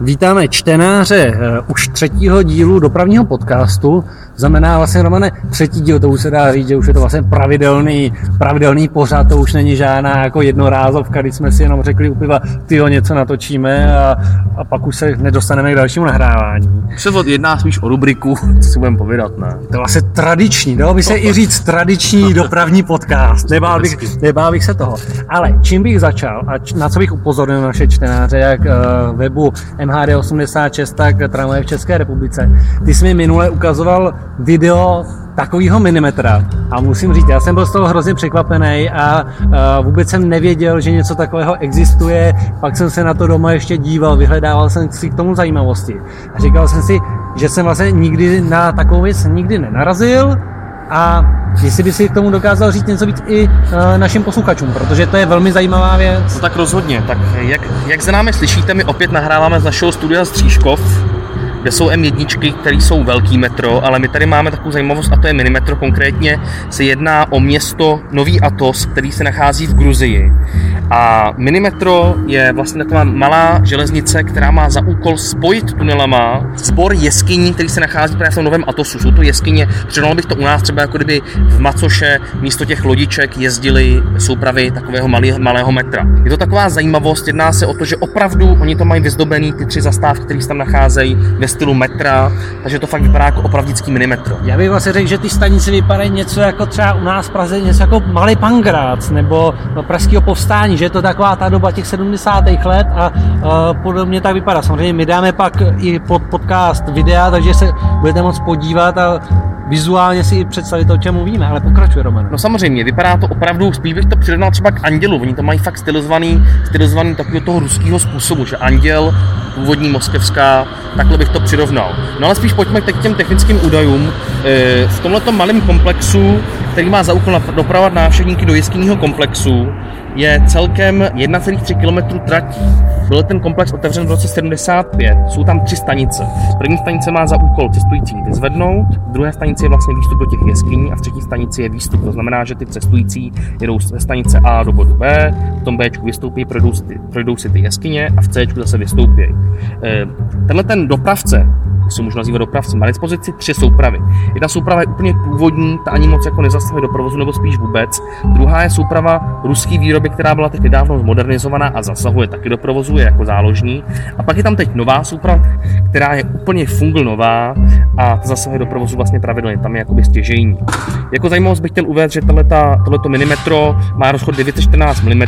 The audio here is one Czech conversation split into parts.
Vítáme čtenáře uh, už třetího dílu dopravního podcastu. Znamená vlastně, Romane, třetí díl, to už se dá říct, že už je to vlastně pravidelný, pravidelný pořád, to už není žádná jako jednorázovka, kdy jsme si jenom řekli u piva, tyjo, něco natočíme a, a pak už se nedostaneme k dalšímu nahrávání. Se jedná spíš o rubriku, co si budeme povídat, ne? To je vlastně tradiční, dalo by se i říct tradiční dopravní podcast, nebál bych, nebál bych se toho. Ale čím bych začal a na co bych upozornil naše čtenáře, jak uh, webu MHD86, tak tramvaje v České republice. Ty jsi mi minule ukazoval video takového minimetra. A musím říct, já jsem byl z toho hrozně překvapený a uh, vůbec jsem nevěděl, že něco takového existuje. Pak jsem se na to doma ještě díval, vyhledával jsem si k tomu zajímavosti. A říkal jsem si, že jsem vlastně nikdy na takovou věc nikdy nenarazil a jestli by si k tomu dokázal říct něco víc i uh, našim posluchačům, protože to je velmi zajímavá věc. No tak rozhodně. Tak jak, jak za námi slyšíte, my opět nahráváme z našeho studia Střížkov, kde jsou M1, které jsou velký metro, ale my tady máme takovou zajímavost a to je minimetro. Konkrétně se jedná o město Nový Atos, který se nachází v Gruzii. A Minimetro je vlastně taková malá železnice, která má za úkol spojit tunelama sbor jeskyní, který se nachází právě v tom novém Atosu. Jsou to jeskyně, přirovnal bych to u nás třeba jako kdyby v Macoše místo těch lodiček jezdili soupravy takového malý, malého metra. Je to taková zajímavost, jedná se o to, že opravdu oni to mají vyzdobený, ty tři zastávky, které se tam nacházejí ve stylu metra, takže to fakt vypadá jako opravdický minimetro. Já bych vlastně řekl, že ty stanice vypadají něco jako třeba u nás v Praze, něco jako malý Pangrác nebo pražského povstání že je to taková ta doba těch 70. let a uh, podobně tak vypadá. Samozřejmě my dáme pak i pod podcast videa, takže se budete moct podívat a vizuálně si i představit, o čem mluvíme, ale pokračuje Roman. No samozřejmě, vypadá to opravdu, spíš bych to přirovnal třeba k Andělu, oni to mají fakt stylizovaný, stylizovaný takového toho ruského způsobu, že Anděl, původní moskevská, takhle bych to přirovnal. No ale spíš pojďme k těm technickým údajům. E, v tomto malém komplexu, který má za úkol dopravovat návštěvníky do jeskyního komplexu, je celkem 1,3 km tratí. Byl ten komplex otevřen v roce 75. Jsou tam tři stanice. První stanice má za úkol cestující vyzvednout, druhé stanici je vlastně výstup do těch jeskyní a třetí stanici je výstup. To znamená, že ty cestující jedou ze stanice A do bodu B, v tom B vystoupí, projdou si, ty, projdou si ty jeskyně a v C zase vystoupí. Eh, tenhle ten dopravce se můžu nazývat dopravci, má dispozici tři soupravy. Jedna souprava je úplně původní, ta ani moc jako nezastavuje do provozu, nebo spíš vůbec. Druhá je souprava ruský výroby, která byla teď nedávno zmodernizovaná a zasahuje taky do provozu, je jako záložní. A pak je tam teď nová souprava, která je úplně fungl nová a ta zasahuje do provozu vlastně pravidelně, tam je jakoby stěžejní. Jako zajímavost bych chtěl uvést, že tohleto minimetro má rozchod 914 mm,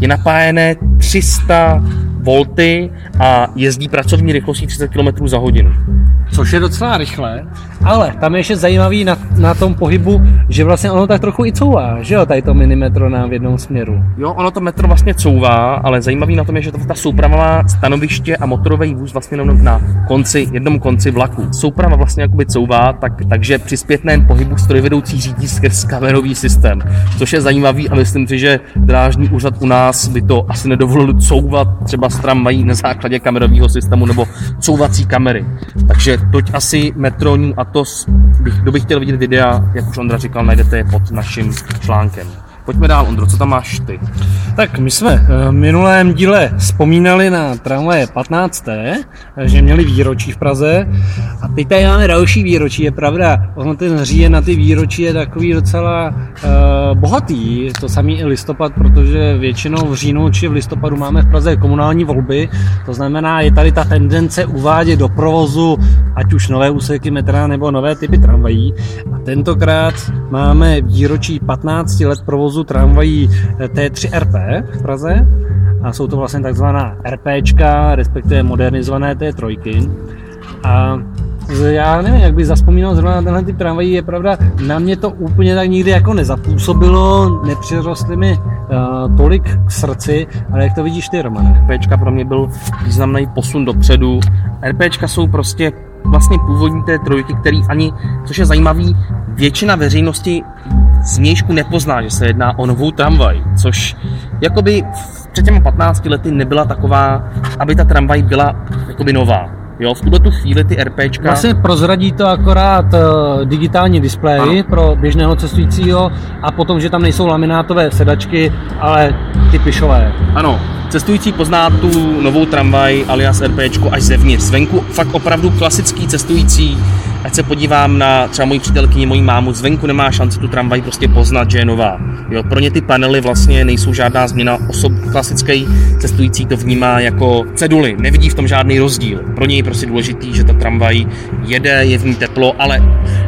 je napájené 300 volty a jezdí pracovní rychlostí 30 km za hodinu. Což je docela rychle, ale tam je ještě zajímavý na, na tom pohybu, že vlastně ono tak trochu i couvá, že jo, tady to minimetro nám v jednom směru. Jo, ono to metro vlastně couvá, ale zajímavý na tom je, že to ta souprava má stanoviště a motorový vůz vlastně jenom na konci, jednom konci vlaku. Souprava vlastně jakoby couvá, tak, takže při zpětném pohybu strojvedoucí řídí skrz kamerový systém, což je zajímavý a myslím si, že drážní úřad u nás by to asi nedovolil couvat třeba z tramvají na základě kamerového systému nebo couvací kamery. Takže toť asi Metroní a to, kdo by chtěl vidět videa, jak už Ondra říkal, najdete je pod naším článkem. Pojďme dál, Ondro, co tam máš ty? Tak my jsme eh, v minulém díle vzpomínali na tramvaje 15. že měli výročí v Praze a teď tady máme další výročí, je pravda. Ono ten říjen na ty výročí je takový docela uh, bohatý, to samý i listopad, protože většinou v říjnu či v listopadu máme v Praze komunální volby, to znamená, je tady ta tendence uvádět do provozu ať už nové úseky metra nebo nové typy tramvají. A tentokrát máme výročí 15 let provozu tramvají T3RP v Praze a jsou to vlastně takzvaná RPčka, respektive modernizované T3. A já nevím, jak bych zaspomínal zrovna na tenhle tramvají, je pravda, na mě to úplně tak nikdy jako nezapůsobilo, nepřirostly mi uh, tolik k srdci, ale jak to vidíš ty, Roman? RPčka pro mě byl významný posun dopředu. RPčka jsou prostě vlastně původní té trojky, který ani, což je zajímavý, většina veřejnosti z nepozná, že se jedná o novou tramvaj, což jakoby před těmi 15 lety nebyla taková, aby ta tramvaj byla jakoby nová. Jo, v tuhle tu chvíli ty RPčka... Vlastně prozradí to akorát uh, digitální displej ano. pro běžného cestujícího a potom, že tam nejsou laminátové sedačky, ale ty pišové. Ano, Cestující pozná tu novou tramvaj alias RPčko až zevnitř. Zvenku fakt opravdu klasický cestující, ať se podívám na třeba moji přítelkyni, moji mámu, zvenku nemá šanci tu tramvaj prostě poznat, že je nová. Jo, pro ně ty panely vlastně nejsou žádná změna. Osob klasický cestující to vnímá jako ceduly, nevidí v tom žádný rozdíl. Pro něj prostě důležitý, že ta tramvaj jede, je v ní teplo, ale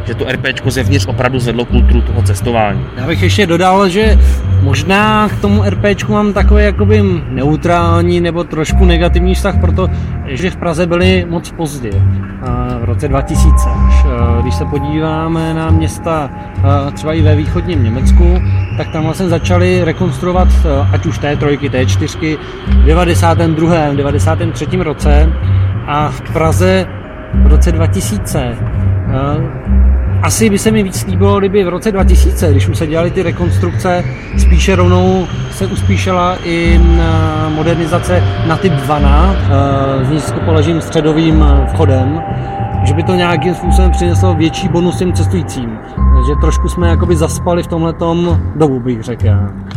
že to RPčko zevnitř opravdu zvedlo kulturu toho cestování. Já bych ještě dodal, že možná k tomu RPčku mám takový jakoby neutrální nebo trošku negativní vztah, protože v Praze byli moc pozdě, v roce 2000. Když se podíváme na města třeba i ve východním Německu, tak tam vlastně začali rekonstruovat ať už T3, T4 v 92. 93. roce a v Praze v roce 2000 asi by se mi víc líbilo, kdyby v roce 2000, když už se dělaly ty rekonstrukce, spíše rovnou se uspíšela i modernizace na typ Vana s nízkopoložím středovým vchodem, že by to nějakým způsobem přineslo větší bonus těm cestujícím. Takže trošku jsme jakoby zaspali v tomhle dobu, bych řekl.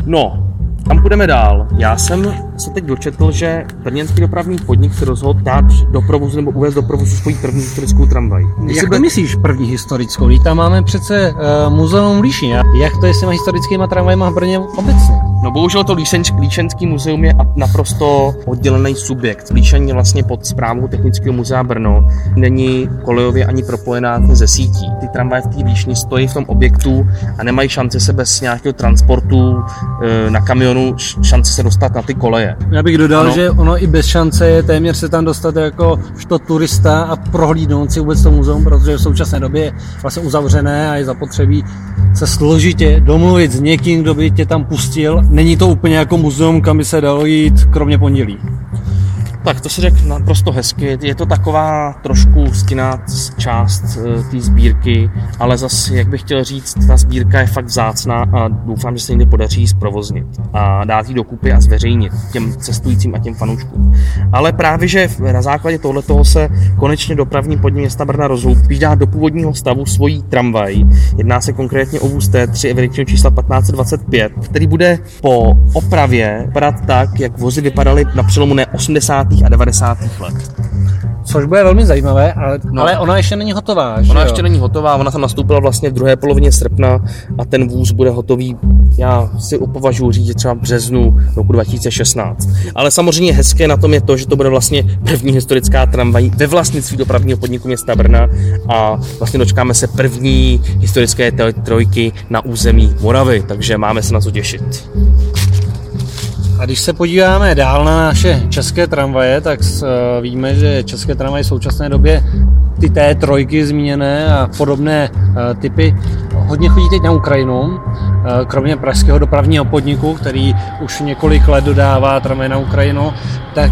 No, tam půjdeme dál. Já jsem se teď dočetl, že brněnský dopravní podnik se rozhodl dát do provozu nebo uvést do provozu svoji první historickou tramvaj. Jak to myslíš první historickou? Tam máme přece uh, muzeum Líšin. Jak to je s těma historickými tramvajma v Brně obecně? No bohužel to Líšenč, Líšenský muzeum je naprosto oddělený subjekt. Líšen je vlastně pod zprávou Technického muzea Brno. Není kolejově ani propojená ze sítí. Ty tramvaje v té Líšni stojí v tom objektu a nemají šanci se bez nějakého transportu e, na kamionu šanci se dostat na ty koleje. Já bych dodal, ano. že ono i bez šance je téměř se tam dostat jako što turista a prohlídnout si vůbec to muzeum, protože v současné době je vlastně uzavřené a je zapotřebí se složitě domluvit s někým, kdo by tě tam pustil není to úplně jako muzeum, kam by se dalo jít, kromě pondělí. Tak to si řekl naprosto hezky. Je to taková trošku stinná část e, té sbírky, ale zase, jak bych chtěl říct, ta sbírka je fakt vzácná a doufám, že se někdy podaří zprovoznit a dát ji dokupy a zveřejnit těm cestujícím a těm fanouškům. Ale právě, že na základě tohoto se konečně dopravní podnik města Brna rozhodl dát do původního stavu svojí tramvaj. Jedná se konkrétně o vůz T3 evidentního čísla 1525, který bude po opravě vypadat tak, jak vozy vypadaly na přelomu ne 80 a 90. let. Což bude velmi zajímavé, ale, no. ale ona ještě není hotová. Ona jo? ještě není hotová, ona tam nastoupila vlastně v druhé polovině srpna a ten vůz bude hotový, já si upovažuji říct, třeba v březnu roku 2016. Ale samozřejmě hezké na tom je to, že to bude vlastně první historická tramvaj ve vlastnictví dopravního podniku města Brna a vlastně dočkáme se první historické trojky na území Moravy, takže máme se na co těšit. A když se podíváme dál na naše české tramvaje, tak eh, víme, že české tramvaje v současné době ty té trojky zmíněné a podobné eh, typy hodně chodí teď na Ukrajinu, eh, kromě pražského dopravního podniku, který už několik let dodává tramvaj na Ukrajinu, tak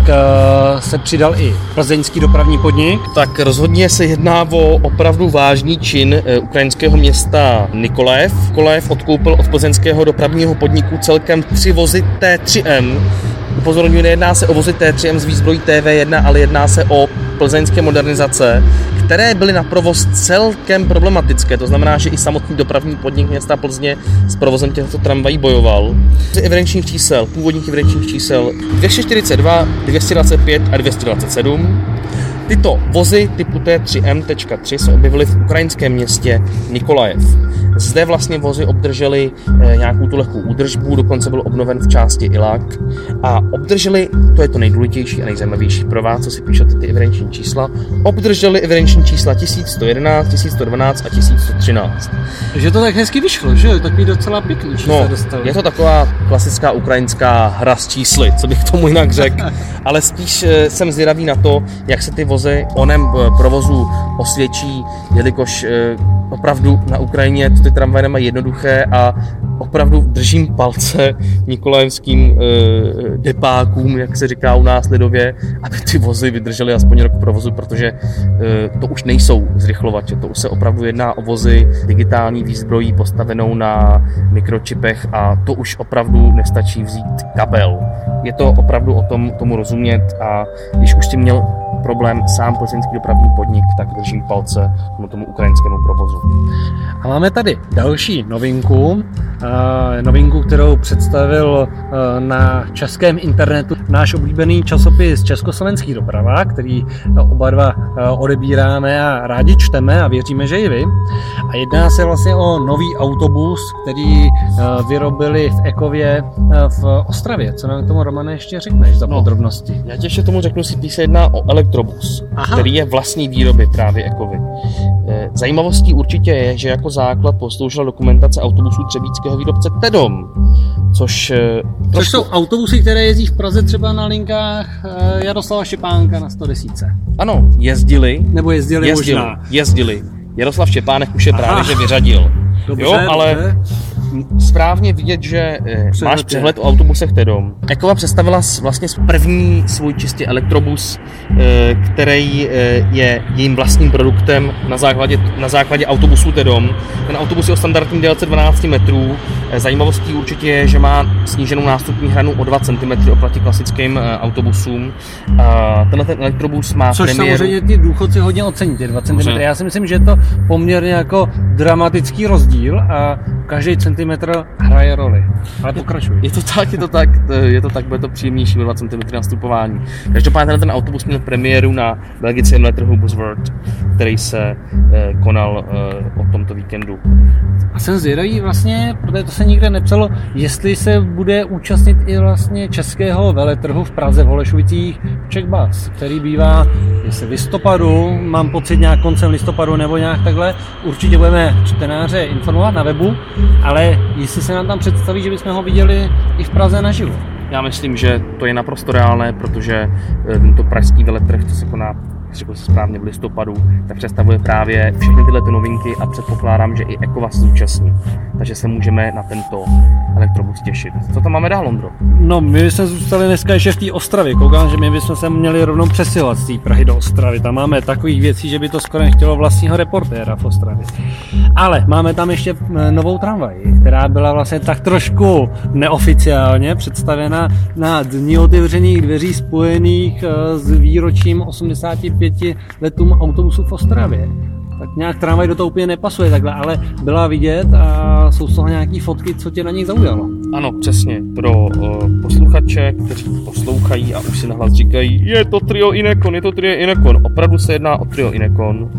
se přidal i plzeňský dopravní podnik. Tak rozhodně se jedná o opravdu vážný čin ukrajinského města Nikolajev. Nikolajev odkoupil od plzeňského dopravního podniku celkem tři vozy T3M, Upozorňuji, nejedná se o vozy T3M z výzbrojí TV1, ale jedná se o plzeňské modernizace, které byly na provoz celkem problematické. To znamená, že i samotný dopravní podnik města Plzně s provozem těchto tramvají bojoval. Z evidenčních čísel, původních evidenčních čísel 242, 225 a 227 Tyto vozy typu T3M.3 se objevily v ukrajinském městě Nikolajev. Zde vlastně vozy obdržely eh, nějakou tu lehkou údržbu, dokonce byl obnoven v části Ilak a obdrželi, to je to nejdůležitější a nejzajímavější pro vás, co si píšete ty evidenční čísla, obdrželi evidenční čísla 1111, 1112 a 1113. Že to tak hezky vyšlo, že jo? Takový docela pěkný čísla no, dostali. Je to taková klasická ukrajinská hra s čísly, co bych tomu jinak řekl, ale spíš eh, jsem zvědavý na to, jak se ty vozy onem eh, provozu osvědčí, jelikož opravdu na Ukrajině ty tramvaje nemají jednoduché a opravdu držím palce nikolajevským e, depákům, jak se říká u nás lidově, aby ty vozy vydržely aspoň rok provozu, protože e, to už nejsou zrychlovače, to už se opravdu jedná o vozy digitální výzbrojí postavenou na mikročipech a to už opravdu nestačí vzít kabel. Je to opravdu o tom tomu rozumět a když už si měl problém sám plzeňský dopravní podnik, tak držím palce tomu, tomu ukrajinskému provozu. A máme tady další novinku, novinku, kterou představil na českém internetu náš oblíbený časopis Československý doprava, který oba dva odebíráme a rádi čteme a věříme, že i vy. A jedná se vlastně o nový autobus, který vyrobili v Ekově v Ostravě. Co nám k tomu, Romane, ještě řekneš za no, podrobnosti? Já tě ještě tomu řeknu, si se jedná o elektrobus, Aha. který je vlastní výroby právě Ekovy. Eh, zajímavostí určitě je, že jako základ posloužila dokumentace autobusů třebíckého výrobce Tedom, což... Eh, trošku... Což jsou autobusy, které jezdí v Praze třeba na linkách eh, Jaroslava Štěpánka na 110. Ano, jezdili. Nebo jezdili, jezdili možná. Jezdili. Jaroslav Štěpánek už je Aha. právě že vyřadil. Dobře, jo, ale dobře správně vidět, že eh, Přehled máš přehled o autobusech Tedom. Ekova představila vlastně první svůj čistě elektrobus, eh, který eh, je jejím vlastním produktem na základě, na základě autobusu Tedom. Ten autobus je o standardní délce 12 metrů. Zajímavostí určitě je, že má sníženou nástupní hranu o 2 cm oproti klasickým autobusům. Tenhle ten elektrobus má Což premiéru... samozřejmě ty důchodci hodně ocení, ty 2 cm. Já si myslím, že je to poměrně jako dramatický rozdíl a každý centimetr hraje roli. Ale pokračuj. Je to tak, je to tak, je to tak, bude to příjemnější 2 cm nastupování. Každopádně ten autobus měl premiéru na belgickém letrhu Buzzword, který se eh, konal eh, o tomto víkendu. A jsem zvědavý vlastně, protože to se nikde nepsalo, jestli se bude účastnit i vlastně českého veletrhu v Praze v Holešovicích Checkbus, který bývá jestli v listopadu, mám pocit nějak koncem listopadu nebo nějak takhle. Určitě budeme čtenáře informovat na webu, ale jestli se nám tam představí, že bychom ho viděli i v Praze naživo. Já myslím, že to je naprosto reálné, protože eh, tento pražský veletrh, co se koná řekl se správně v listopadu, tak představuje právě všechny tyhle ty novinky a předpokládám, že i Ekova se zúčastní. Takže se můžeme na tento elektrobus těšit. Co tam máme dál, Londro? No, my jsme zůstali dneska ještě v té Ostravě. Koukám, že my bychom se měli rovnou přesilovat z té Prahy do Ostravy. Tam máme takových věcí, že by to skoro nechtělo vlastního reportéra v Ostravě. Ale máme tam ještě eh, novou tramvaj, která byla vlastně tak trošku neoficiálně představena na dní otevřených dveří spojených eh, s výročím 85 pěti letům autobusu v Ostravě. Tak nějak tramvaj do toho úplně nepasuje takhle, ale byla vidět a jsou z toho nějaký fotky, co tě na nich zaujalo. Ano, přesně. Pro uh, posluchače, kteří poslouchají a už si nahlas říkají, je to trio Inekon, je to trio Inekon. Opravdu se jedná o trio Inekon.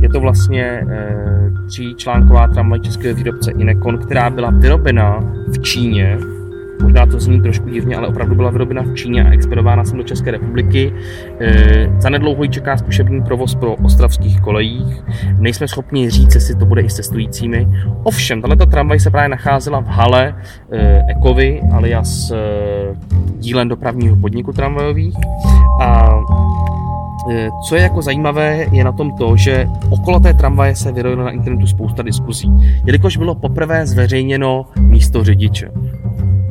Je to vlastně uh, tříčlánková tramvaj českého výrobce Inekon, která byla vyrobena v Číně Možná to zní trošku divně, ale opravdu byla vyrobena v Číně a expedována sem do České republiky. E, za nedlouho ji čeká zkušební provoz pro ostravských kolejích. Nejsme schopni říct, jestli to bude i s cestujícími. Ovšem, tato tramvaj se právě nacházela v hale e, Ekovy, alias e, dílem dopravního podniku tramvajových. A co je jako zajímavé, je na tom to, že okolo té tramvaje se vyrojilo na internetu spousta diskuzí, jelikož bylo poprvé zveřejněno místo řidiče.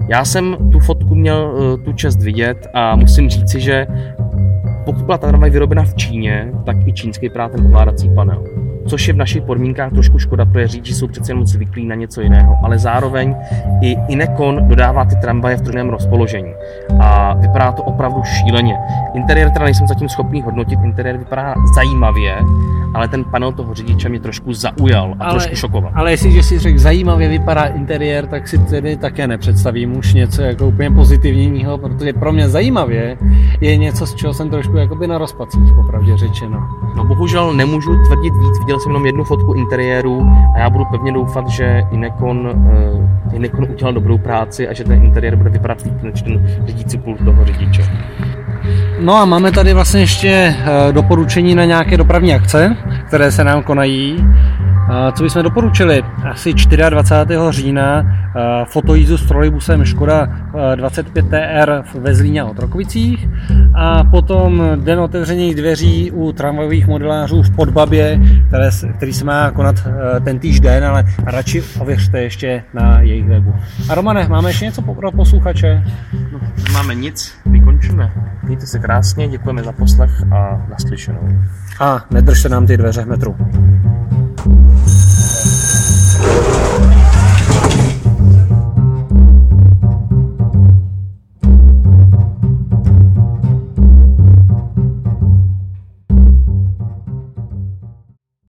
Já jsem tu fotku měl eh, tu čest vidět a musím říci, že pokud byla ta tramvaj vyrobena v Číně, tak i čínský právě ten ovládací panel což je v našich podmínkách trošku škoda, protože řidiči jsou přece jen moc zvyklí na něco jiného, ale zároveň i Inekon dodává ty tramvaje v druhém rozpoložení a vypadá to opravdu šíleně. Interiér teda nejsem zatím schopný hodnotit, interiér vypadá zajímavě, ale ten panel toho řidiče mě trošku zaujal a ale, trošku šokoval. Ale jestliže si řekl zajímavě vypadá interiér, tak si tedy také nepředstavím už něco jako úplně pozitivního, protože pro mě zajímavě je něco, z čeho jsem trošku jakoby na rozpacích, popravdě řečeno. No bohužel nemůžu tvrdit víc, viděl jsem jenom jednu fotku interiéru a já budu pevně doufat, že Inekon, uh, Inekon udělal dobrou práci a že ten interiér bude vypadat líp než ten řídící pult toho řidiče. No a máme tady vlastně ještě uh, doporučení na nějaké dopravní akce, které se nám konají. Co bychom doporučili? Asi 24. října fotojízu s trolejbusem Škoda 25TR ve Zlíně a Otrokovicích a potom den otevřených dveří u tramvajových modelářů v Podbabě, které, který se má konat ten týž den, ale radši ověřte ještě na jejich webu. A Romane, máme ještě něco pro posluchače? No, nemáme nic, my končíme. Mějte se krásně, děkujeme za poslech a naslyšenou. A nedržte nám ty dveře v metru.